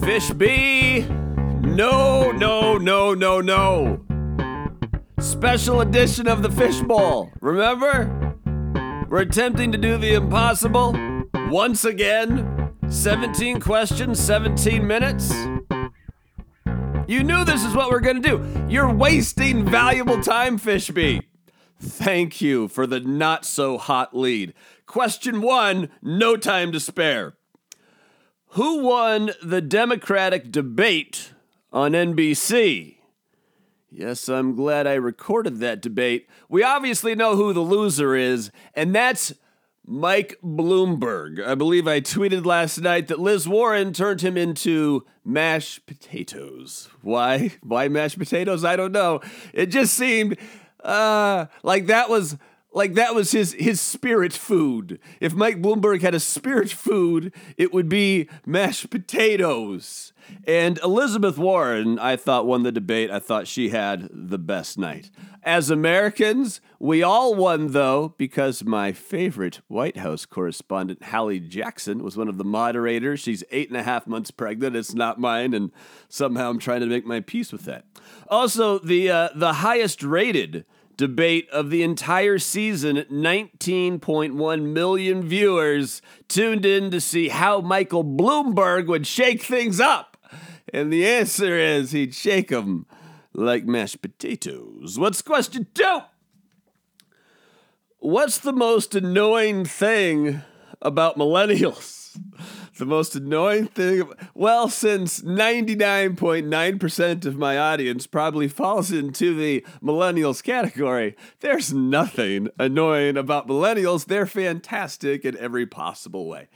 Fish B. No, no, no, no, no. Special edition of the Fishbowl. Remember? We're attempting to do the impossible once again. 17 questions, 17 minutes. You knew this is what we're going to do. You're wasting valuable time, Fishby. Thank you for the not so hot lead. Question one no time to spare. Who won the Democratic debate on NBC? Yes, I'm glad I recorded that debate. We obviously know who the loser is, and that's Mike Bloomberg. I believe I tweeted last night that Liz Warren turned him into mashed potatoes. Why? Why mashed potatoes? I don't know. It just seemed uh, like that was like that was his his spirit food. If Mike Bloomberg had a spirit food, it would be mashed potatoes. And Elizabeth Warren, I thought won the debate. I thought she had the best night. As Americans, we all won though because my favorite White House correspondent, Hallie Jackson, was one of the moderators. She's eight and a half months pregnant. It's not mine, and somehow I'm trying to make my peace with that. Also, the uh, the highest rated debate of the entire season, 19.1 million viewers tuned in to see how Michael Bloomberg would shake things up. And the answer is he'd shake them like mashed potatoes. What's question two? What's the most annoying thing about millennials? The most annoying thing. Well, since 99.9% of my audience probably falls into the millennials category, there's nothing annoying about millennials. They're fantastic in every possible way.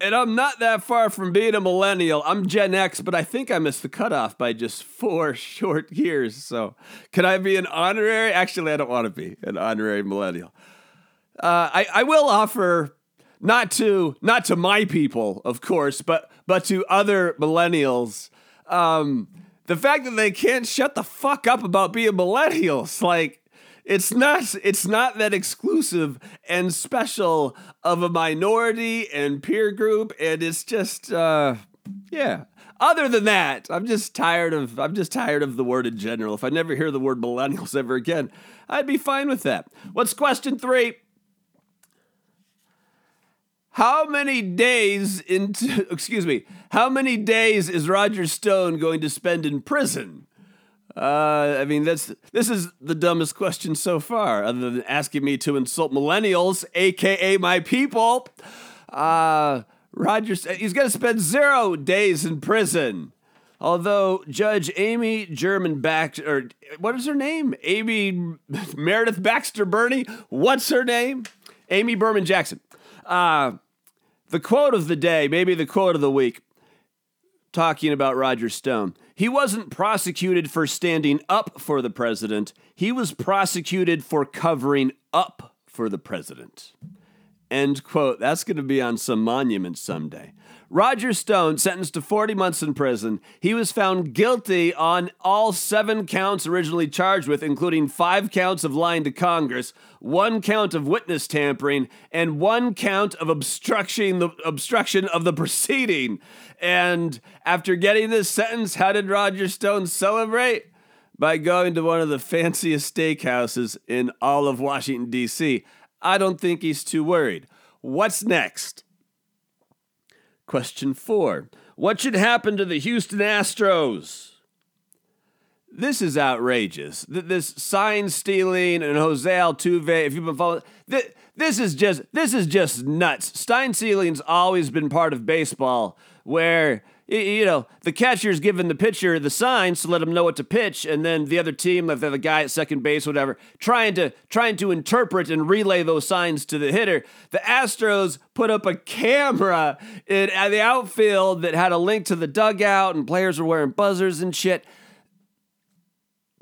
And I'm not that far from being a millennial. I'm Gen X, but I think I missed the cutoff by just four short years. So, can I be an honorary? Actually, I don't want to be an honorary millennial. Uh, I, I will offer not to not to my people, of course, but but to other millennials. Um, the fact that they can't shut the fuck up about being millennials, like it's not it's not that exclusive and special of a minority and peer group, and it's just uh, yeah. Other than that, I'm just tired of I'm just tired of the word in general. If I never hear the word millennials ever again, I'd be fine with that. What's question three? How many days into, excuse me, how many days is Roger Stone going to spend in prison? Uh, I mean, that's this is the dumbest question so far, other than asking me to insult millennials, aka my people. Uh, Roger, he's going to spend zero days in prison. Although Judge Amy German Baxter, or what is her name? Amy Meredith Baxter Birney. What's her name? Amy Berman Jackson. Uh, the quote of the day, maybe the quote of the week, talking about Roger Stone. He wasn't prosecuted for standing up for the president, he was prosecuted for covering up for the president. End quote. That's going to be on some monument someday. Roger Stone, sentenced to 40 months in prison, he was found guilty on all seven counts originally charged with, including five counts of lying to Congress, one count of witness tampering, and one count of obstruction the obstruction of the proceeding. And after getting this sentence, how did Roger Stone celebrate? By going to one of the fanciest steakhouses in all of Washington, D.C. I don't think he's too worried. What's next? Question four What should happen to the Houston Astros? This is outrageous. This sign stealing and Jose Altuve, if you've been following, this is just this is just nuts. Sign stealing's always been part of baseball, where you know, the catcher's giving the pitcher the signs to let him know what to pitch, and then the other team, if they're the guy at second base, whatever, trying to trying to interpret and relay those signs to the hitter. The Astros put up a camera in at the outfield that had a link to the dugout, and players were wearing buzzers and shit.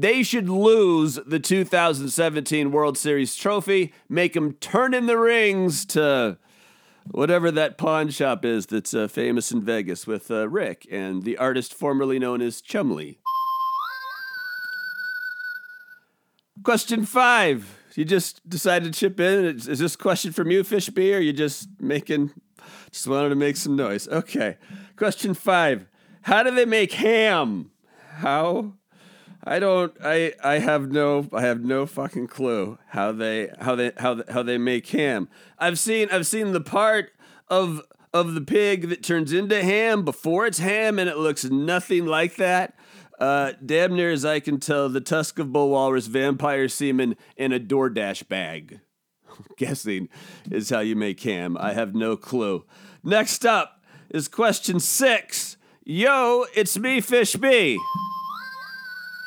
They should lose the 2017 World Series trophy, make them turn in the rings to whatever that pawn shop is that's uh, famous in Vegas with uh, Rick and the artist formerly known as Chumlee. Question five. You just decided to chip in. Is, is this question from you, Fishby, or you just making, just wanted to make some noise? Okay. Question five. How do they make ham? How? I don't. I I have no. I have no fucking clue how they how they how how they make ham. I've seen I've seen the part of of the pig that turns into ham before it's ham, and it looks nothing like that. Uh, damn near as I can tell, the tusk of bull walrus vampire semen in a DoorDash bag. Guessing is how you make ham. I have no clue. Next up is question six. Yo, it's me, Fish B.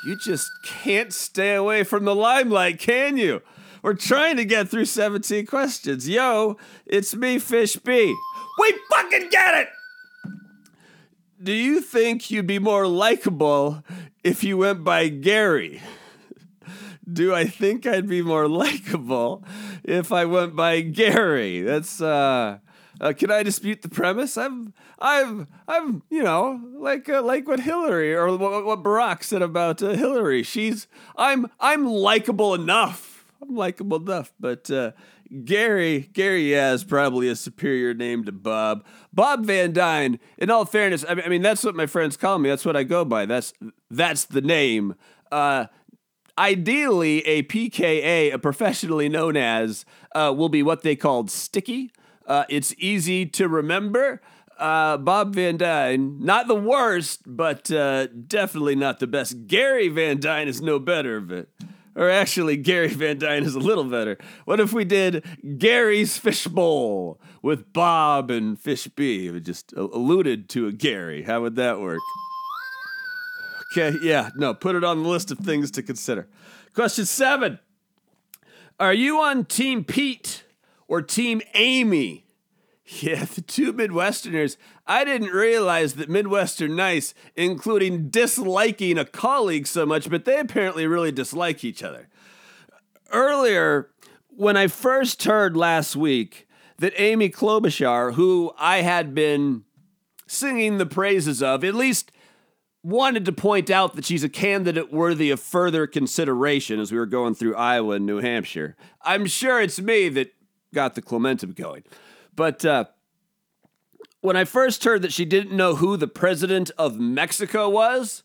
You just can't stay away from the limelight, can you? We're trying to get through 17 questions. Yo, it's me, Fish B. We fucking get it! Do you think you'd be more likable if you went by Gary? Do I think I'd be more likable if I went by Gary? That's uh, uh can I dispute the premise? I'm I'm I'm you know like uh, like what Hillary or what, what Barack said about uh, Hillary. She's I'm I'm likable enough. I'm likable enough, but uh, Gary, Gary, yeah, is probably a superior name to Bob. Bob Van Dyne. In all fairness, I mean, I mean that's what my friends call me. That's what I go by. That's that's the name. Uh, ideally, a PKA, a professionally known as, uh, will be what they called sticky. Uh, it's easy to remember. Uh, Bob Van Dyne, not the worst, but uh, definitely not the best. Gary Van Dyne is no better of it. Or actually, Gary Van Dyne is a little better. What if we did Gary's Fishbowl with Bob and Fish B? We just alluded to a Gary. How would that work? Okay, yeah, no, put it on the list of things to consider. Question seven Are you on Team Pete or Team Amy? Yeah, the two Midwesterners. I didn't realize that Midwestern nice, including disliking a colleague so much, but they apparently really dislike each other. Earlier, when I first heard last week that Amy Klobuchar, who I had been singing the praises of, at least wanted to point out that she's a candidate worthy of further consideration as we were going through Iowa and New Hampshire. I'm sure it's me that got the Klomentum going. But uh, when I first heard that she didn't know who the president of Mexico was,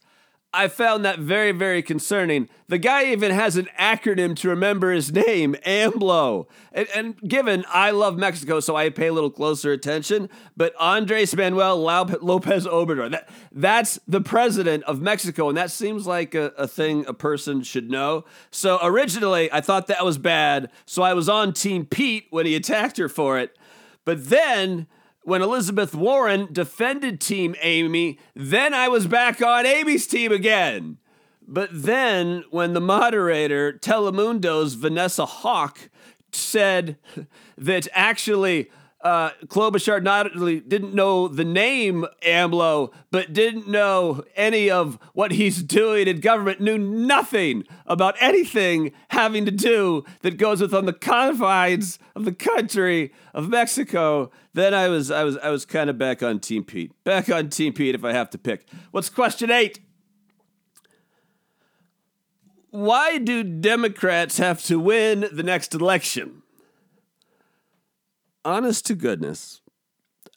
I found that very, very concerning. The guy even has an acronym to remember his name, AMLO. And, and, given I love Mexico, so I pay a little closer attention, but Andres Manuel Lopez Obrador, that, that's the president of Mexico, and that seems like a, a thing a person should know. So originally, I thought that was bad, so I was on Team Pete when he attacked her for it. But then when Elizabeth Warren defended Team Amy, then I was back on Amy's team again. But then when the moderator, Telemundo's Vanessa Hauc, said that actually uh, Klobuchar not only didn't know the name AMLO, but didn't know any of what he's doing in government, knew nothing about anything having to do that goes within the confines of the country of Mexico. Then I was I was I was kind of back on Team Pete. Back on Team Pete if I have to pick. What's question eight? Why do Democrats have to win the next election? Honest to goodness,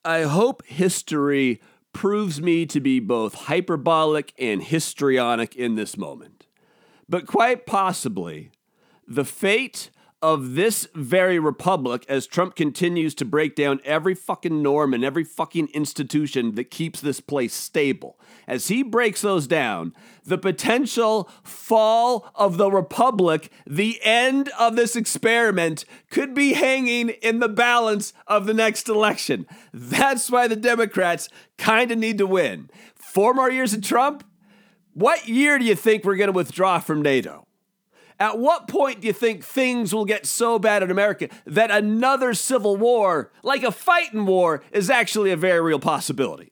I hope history proves me to be both hyperbolic and histrionic in this moment. But quite possibly, the fate of this very republic as Trump continues to break down every fucking norm and every fucking institution that keeps this place stable. As he breaks those down, the potential fall of the republic, the end of this experiment, could be hanging in the balance of the next election. That's why the Democrats kind of need to win. Four more years of Trump? What year do you think we're going to withdraw from NATO? At what point do you think things will get so bad in America that another civil war, like a fighting war, is actually a very real possibility?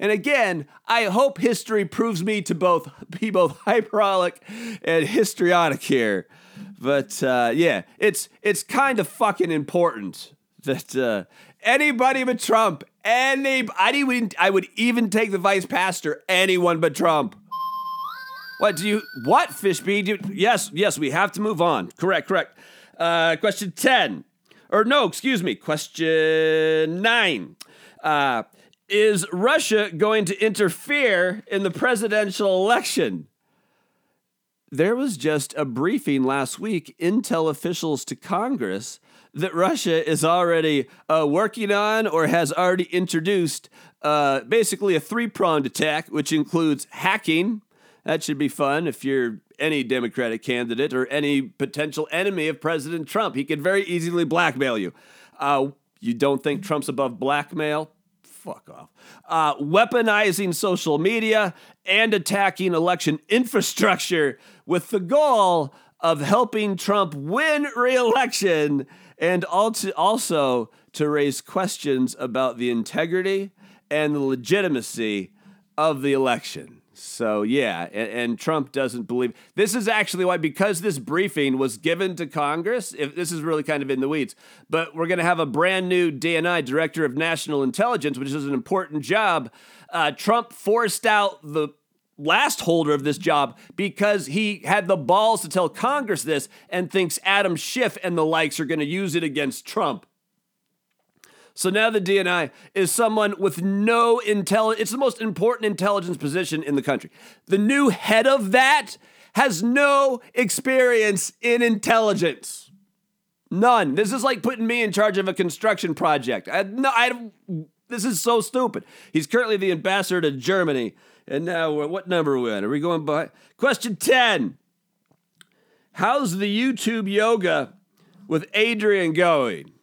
And again, I hope history proves me to both be both hyperbolic and histrionic here. But uh, yeah, it's it's kind of fucking important that uh, anybody but Trump, any I would I would even take the vice pastor, anyone but Trump. What do you? What fish Do, yes, yes. We have to move on. Correct, correct. Uh, question ten, or no, excuse me. Question nine. Uh, Is Russia going to interfere in the presidential election? There was just a briefing last week, Intel officials to Congress, that Russia is already uh, working on or has already introduced uh, basically a three pronged attack, which includes hacking. That should be fun if you're any Democratic candidate or any potential enemy of President Trump. He could very easily blackmail you. Uh, you don't think Trump's above blackmail? Fuck off. Uh, weaponizing social media and attacking election infrastructure with the goal of helping Trump win re election and also to raise questions about the integrity and the legitimacy of the election. So yeah, and, and, Trump doesn't believe this is actually why because this briefing was given to Congress. If this is really kind of in the weeds, but we're going to have a brand new DNI Director of National Intelligence, which is an important job. Uh, Trump forced out the last holder of this job because he had the balls to tell Congress this and thinks Adam Schiff and the likes are going to use it against Trump. So now the DNI is someone with no intelligence. It's the most important intelligence position in the country. The new head of that has no experience in intelligence. None. This is like putting me in charge of a construction project. I, no, I, this is so stupid. He's currently the ambassador to Germany. And now, uh, what number are we on? Are we going by? Question 10. How's the YouTube yoga with Adriene going?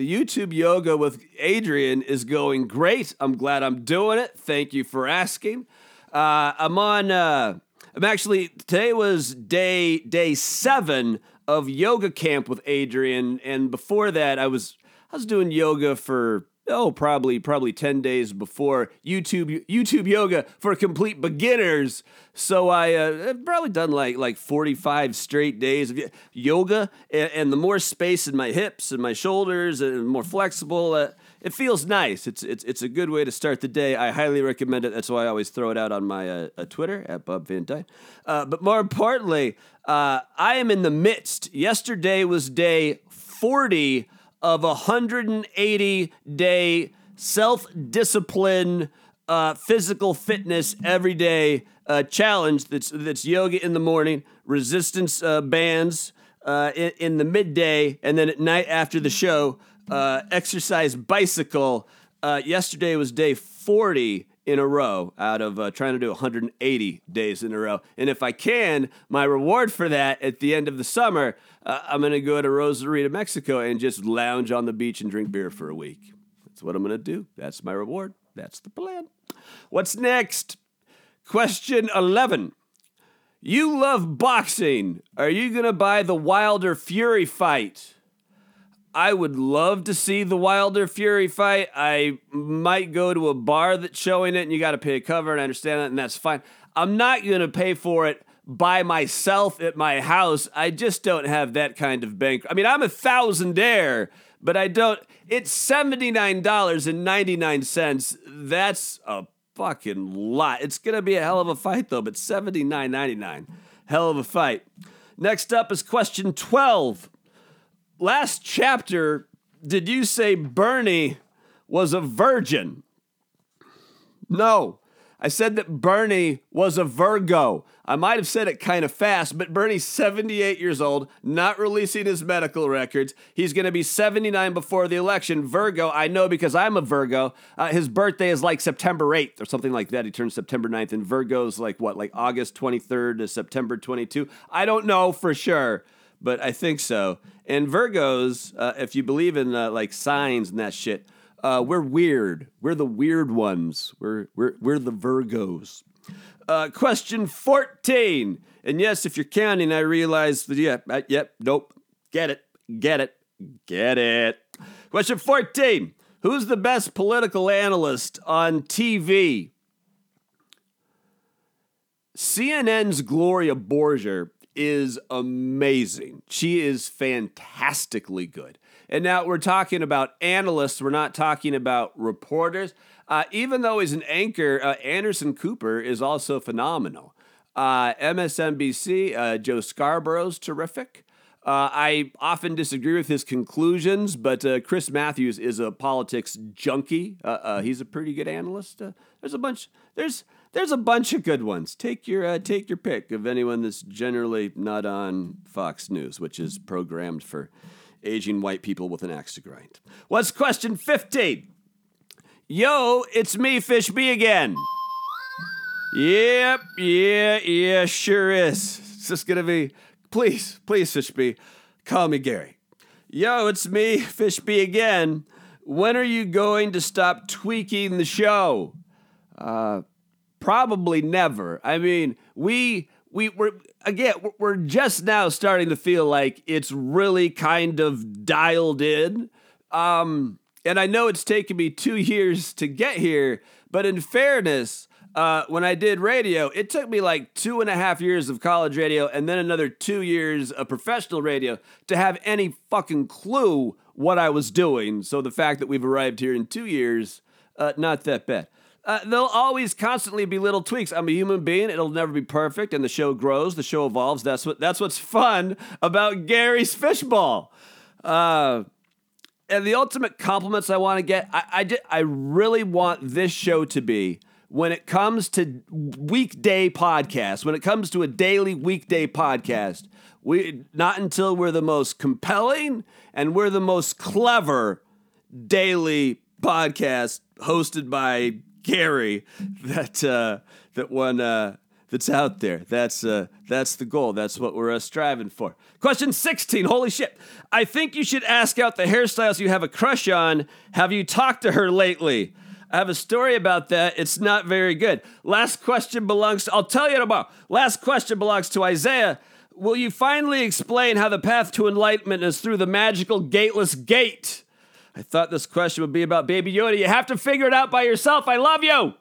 The YouTube yoga with Adriene is going great. I'm glad I'm doing it. Thank you for asking. Uh, I'm on. Uh, I'm actually today was day day seven of yoga camp with Adriene, and before that, I was I was doing yoga for oh probably probably 10 days before youtube youtube yoga for complete beginners. So i uh, probably done like like 45 straight days of yoga and, and, the more space in my hips and my shoulders and more flexible uh, it feels nice. It's, it's it's a good way to start the day. I highly recommend it. That's why i always throw it out on my uh, uh twitter at bob van dyne uh, but more importantly uh, i am in the midst. Yesterday was day 40 of a 180 day self discipline, uh, physical fitness every day uh, challenge that's, that's yoga in the morning, resistance uh, bands uh, in, in, the midday, and then at night after the show, uh, exercise bicycle. Uh, yesterday was day 40 in a row out of uh, trying to do 180 days in a row. And if I can, my reward for that at the end of the summer, uh, I'm going to go to Rosarito, Mexico, and just lounge on the beach and drink beer for a week. That's what I'm going to do. That's my reward. That's the plan. What's next? Question 11. You love boxing. Are you going to buy the Wilder Fury fight? I would love to see the Wilder Fury fight. I might go to a bar that's showing it and you got to pay a cover, and I understand that, and that's fine. I'm not going to pay for it by myself at my house. I just don't have that kind of bank. I mean, I'm a thousandaire, but I don't. It's $79.99. That's a fucking lot. It's going to be a hell of a fight, though, but $79.99. Hell of a fight. Next up is question 12 last chapter, did you say Bernie was a virgin? No. I said that Bernie was a Virgo. I might have said it kind of fast, but Bernie's 78 years old, not releasing his medical records. He's going to be 79 before the election. Virgo, I know because I'm a Virgo. Uh, his birthday is like September 8th or something like that. He turns September 9th, and Virgo's like what, like August 23rd to September 22? I don't know for sure but I think so. And Virgos, uh, if you believe in uh, like signs and that shit, uh, we're weird. We're the weird ones. We're we're we're the Virgos. Uh, question fourteen. And yes, if you're counting, I realize that. Yeah, yep, nope. Get it, get it, get it. Question fourteen. Who's the best political analyst on TV? CNN's Gloria Borger is amazing. She is fantastically good. And now we're talking about analysts, we're not talking about reporters. Uh, even though he's an anchor, uh, Anderson Cooper is also phenomenal. Uh, MSNBC, uh, Joe Scarborough's terrific. Uh, I often disagree with his conclusions, but uh, Chris Matthews is a politics junkie. He's a pretty good analyst. There's a bunch. There's there's a bunch of good ones. Take your uh, take your pick of anyone that's generally not on Fox News, which is programmed for aging white people with an axe to grind. What's question 15? Yo, it's me, Fish B again. Yep, yeah, yeah, sure is. It's just gonna be Please, please, Fishby, call me Gary. Yo, it's me, Fishby again. When are you going to stop tweaking the show? Uh, probably never. I mean, we we we're again we're just now starting to feel like it's really kind of dialed in. Um, and I know it's taken me two years to get here, but in fairness, uh, when I did radio, it took me like two and a half years of college radio and then another two years of professional radio to have any fucking clue what I was doing. So the fact that we've arrived here in two years, uh, not that bad. Uh, there'll always constantly be little tweaks. I'm a human being; it'll never be perfect, and the show grows, the show evolves. That's what that's what's fun about Gary's Fishbowl. Uh, and the ultimate compliments I want to get, I, I, I really want this show to be when it comes to weekday podcasts, when it comes to a daily weekday podcast, we not until we're the most compelling and we're the most clever daily podcast hosted by Gary that uh, that one uh, that's out there. That's uh, that's the goal. That's what we're uh, striving for. Question 16. Holy shit. I think you should ask out the hairstyles you have a crush on. Have you talked to her lately? I have a story about that. It's not very good. Last question belongs to, I'll tell you tomorrow. Last question belongs to Isaiah. Will you finally explain how the path to enlightenment is through the magical gateless gate? I thought this question would be about Baby Yoda. You have to figure it out by yourself. I love you.